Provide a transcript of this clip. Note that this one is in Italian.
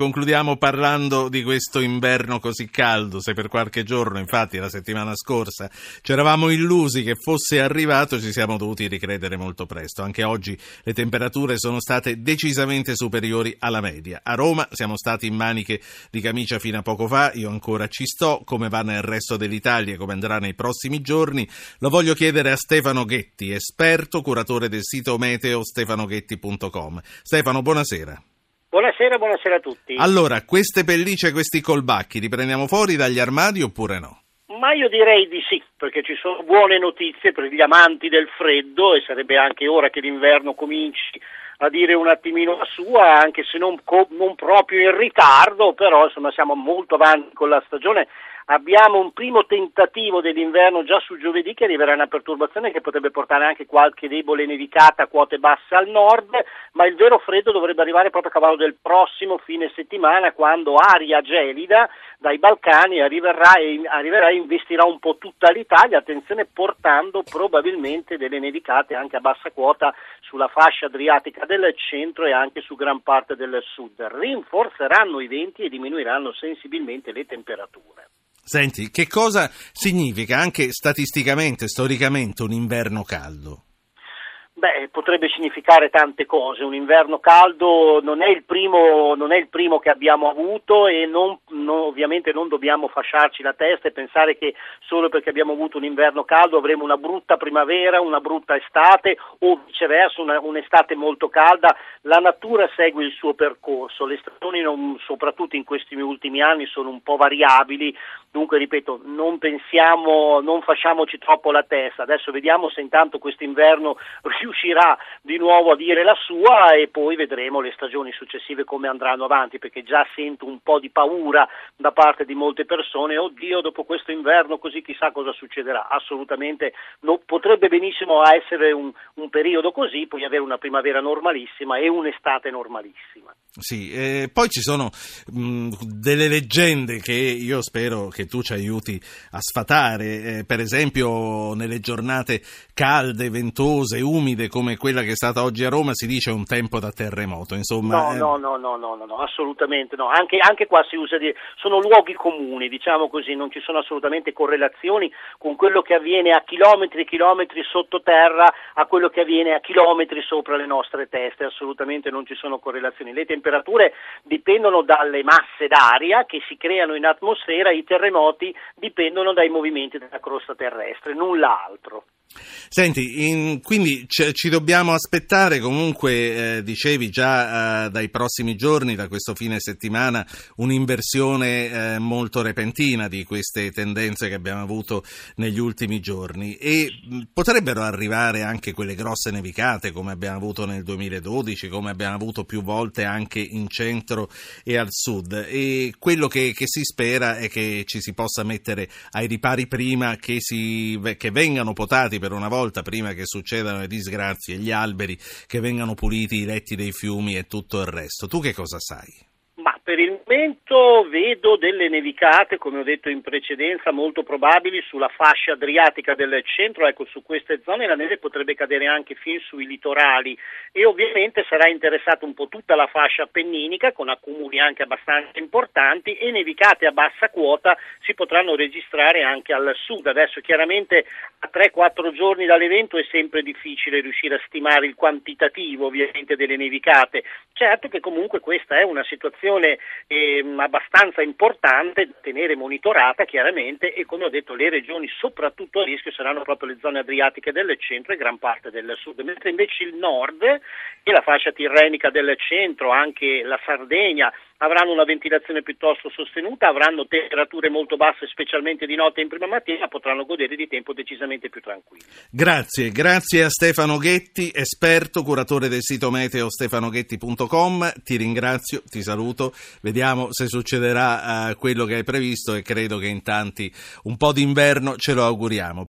Concludiamo parlando di questo inverno così caldo, se per qualche giorno, infatti la settimana scorsa, ci eravamo illusi che fosse arrivato, ci siamo dovuti ricredere molto presto. Anche oggi le temperature sono state decisamente superiori alla media. A Roma siamo stati in maniche di camicia fino a poco fa, io ancora ci sto, come va nel resto dell'Italia e come andrà nei prossimi giorni, lo voglio chiedere a Stefano Ghetti, esperto, curatore del sito meteo stefanoghetti.com. Stefano, buonasera. Buonasera, buonasera a tutti. Allora, queste pellicce e questi colbacchi li prendiamo fuori dagli armadi oppure no? Ma io direi di sì, perché ci sono buone notizie per gli amanti del freddo e sarebbe anche ora che l'inverno cominci a dire un attimino la sua, anche se non, non proprio in ritardo, però insomma siamo molto avanti con la stagione Abbiamo un primo tentativo dell'inverno già su giovedì che arriverà una perturbazione che potrebbe portare anche qualche debole nevicata a quote basse al nord, ma il vero freddo dovrebbe arrivare proprio a cavallo del prossimo fine settimana quando aria gelida dai Balcani arriverà e, arriverà e investirà un po' tutta l'Italia, attenzione portando probabilmente delle nevicate anche a bassa quota sulla fascia adriatica del centro e anche su gran parte del sud. Rinforzeranno i venti e diminuiranno sensibilmente le temperature. Senti, che cosa significa anche statisticamente, storicamente, un inverno caldo? Beh, potrebbe significare tante cose. Un inverno caldo non è il primo, è il primo che abbiamo avuto e non, non, ovviamente non dobbiamo fasciarci la testa e pensare che solo perché abbiamo avuto un inverno caldo avremo una brutta primavera, una brutta estate o viceversa una, un'estate molto calda. La natura segue il suo percorso, le stagioni non, soprattutto in questi ultimi anni sono un po' variabili, dunque ripeto non pensiamo, non fasciamoci troppo la testa. Adesso vediamo se intanto questo inverno riuscirà di nuovo a dire la sua e poi vedremo le stagioni successive come andranno avanti perché già sento un po' di paura da parte di molte persone, oddio dopo questo inverno così chissà cosa succederà, assolutamente no, potrebbe benissimo essere un, un, periodo così, poi avere una primavera normalissima e un'estate normalissima. Sì, eh, poi ci sono mh, delle leggende che io spero che tu ci aiuti a sfatare, eh, per esempio nelle giornate calde, ventose, umide, umide come quella che è stata oggi a Roma si dice un tempo da terremoto, insomma... No, eh... no, no, no, no, no, assolutamente no, anche, anche qua si usa di... sono luoghi comuni, diciamo così, non ci sono assolutamente correlazioni con quello che avviene a chilometri e chilometri sottoterra a quello che avviene a chilometri sopra le nostre teste, assolutamente non ci sono correlazioni. Le temperature dipendono dalle masse d'aria che si creano in atmosfera, i terremoti dipendono dai movimenti della crosta terrestre, nulla altro. Senti, in, quindi c- ci dobbiamo aspettare comunque, eh, dicevi già eh, dai prossimi giorni, da questo fine settimana, un'inversione eh, molto repentina di queste tendenze che abbiamo avuto negli ultimi giorni e mh, potrebbero arrivare anche quelle grosse nevicate come abbiamo avuto nel 2012, come abbiamo avuto più volte anche in centro e al sud e quello che, che si spera è che ci si possa mettere ai ripari prima che, si, che vengano potati per una volta prima che succedano le disgrazie, gli alberi, che vengano puliti i letti dei fiumi e tutto il resto. Tu che cosa sai? Il momento vedo delle nevicate, come ho detto in precedenza, molto probabili sulla fascia adriatica del centro, ecco su queste zone la neve potrebbe cadere anche fin sui litorali e ovviamente sarà interessata un po' tutta la fascia appenninica con accumuli anche abbastanza importanti e nevicate a bassa quota si potranno registrare anche al sud. Adesso chiaramente a 3-4 giorni dall'evento è sempre difficile riuscire a stimare il quantitativo ovviamente delle nevicate, certo che comunque questa è una situazione eh, abbastanza importante tenere monitorata chiaramente e come ho detto le regioni soprattutto a rischio saranno proprio le zone adriatiche del centro e gran parte del sud, mentre invece il nord e la fascia tirrenica del centro, anche la Sardegna, avranno una ventilazione piuttosto sostenuta, avranno temperature molto basse specialmente di notte in prima mattina, potranno godere di tempo decisamente più tranquillo. Grazie, grazie a Stefano Ghetti, esperto, curatore del sito meteo stefanoghetti.com, ti ringrazio, ti saluto, vediamo se succederà uh, quello che hai previsto e credo che in tanti un po' d'inverno ce lo auguriamo.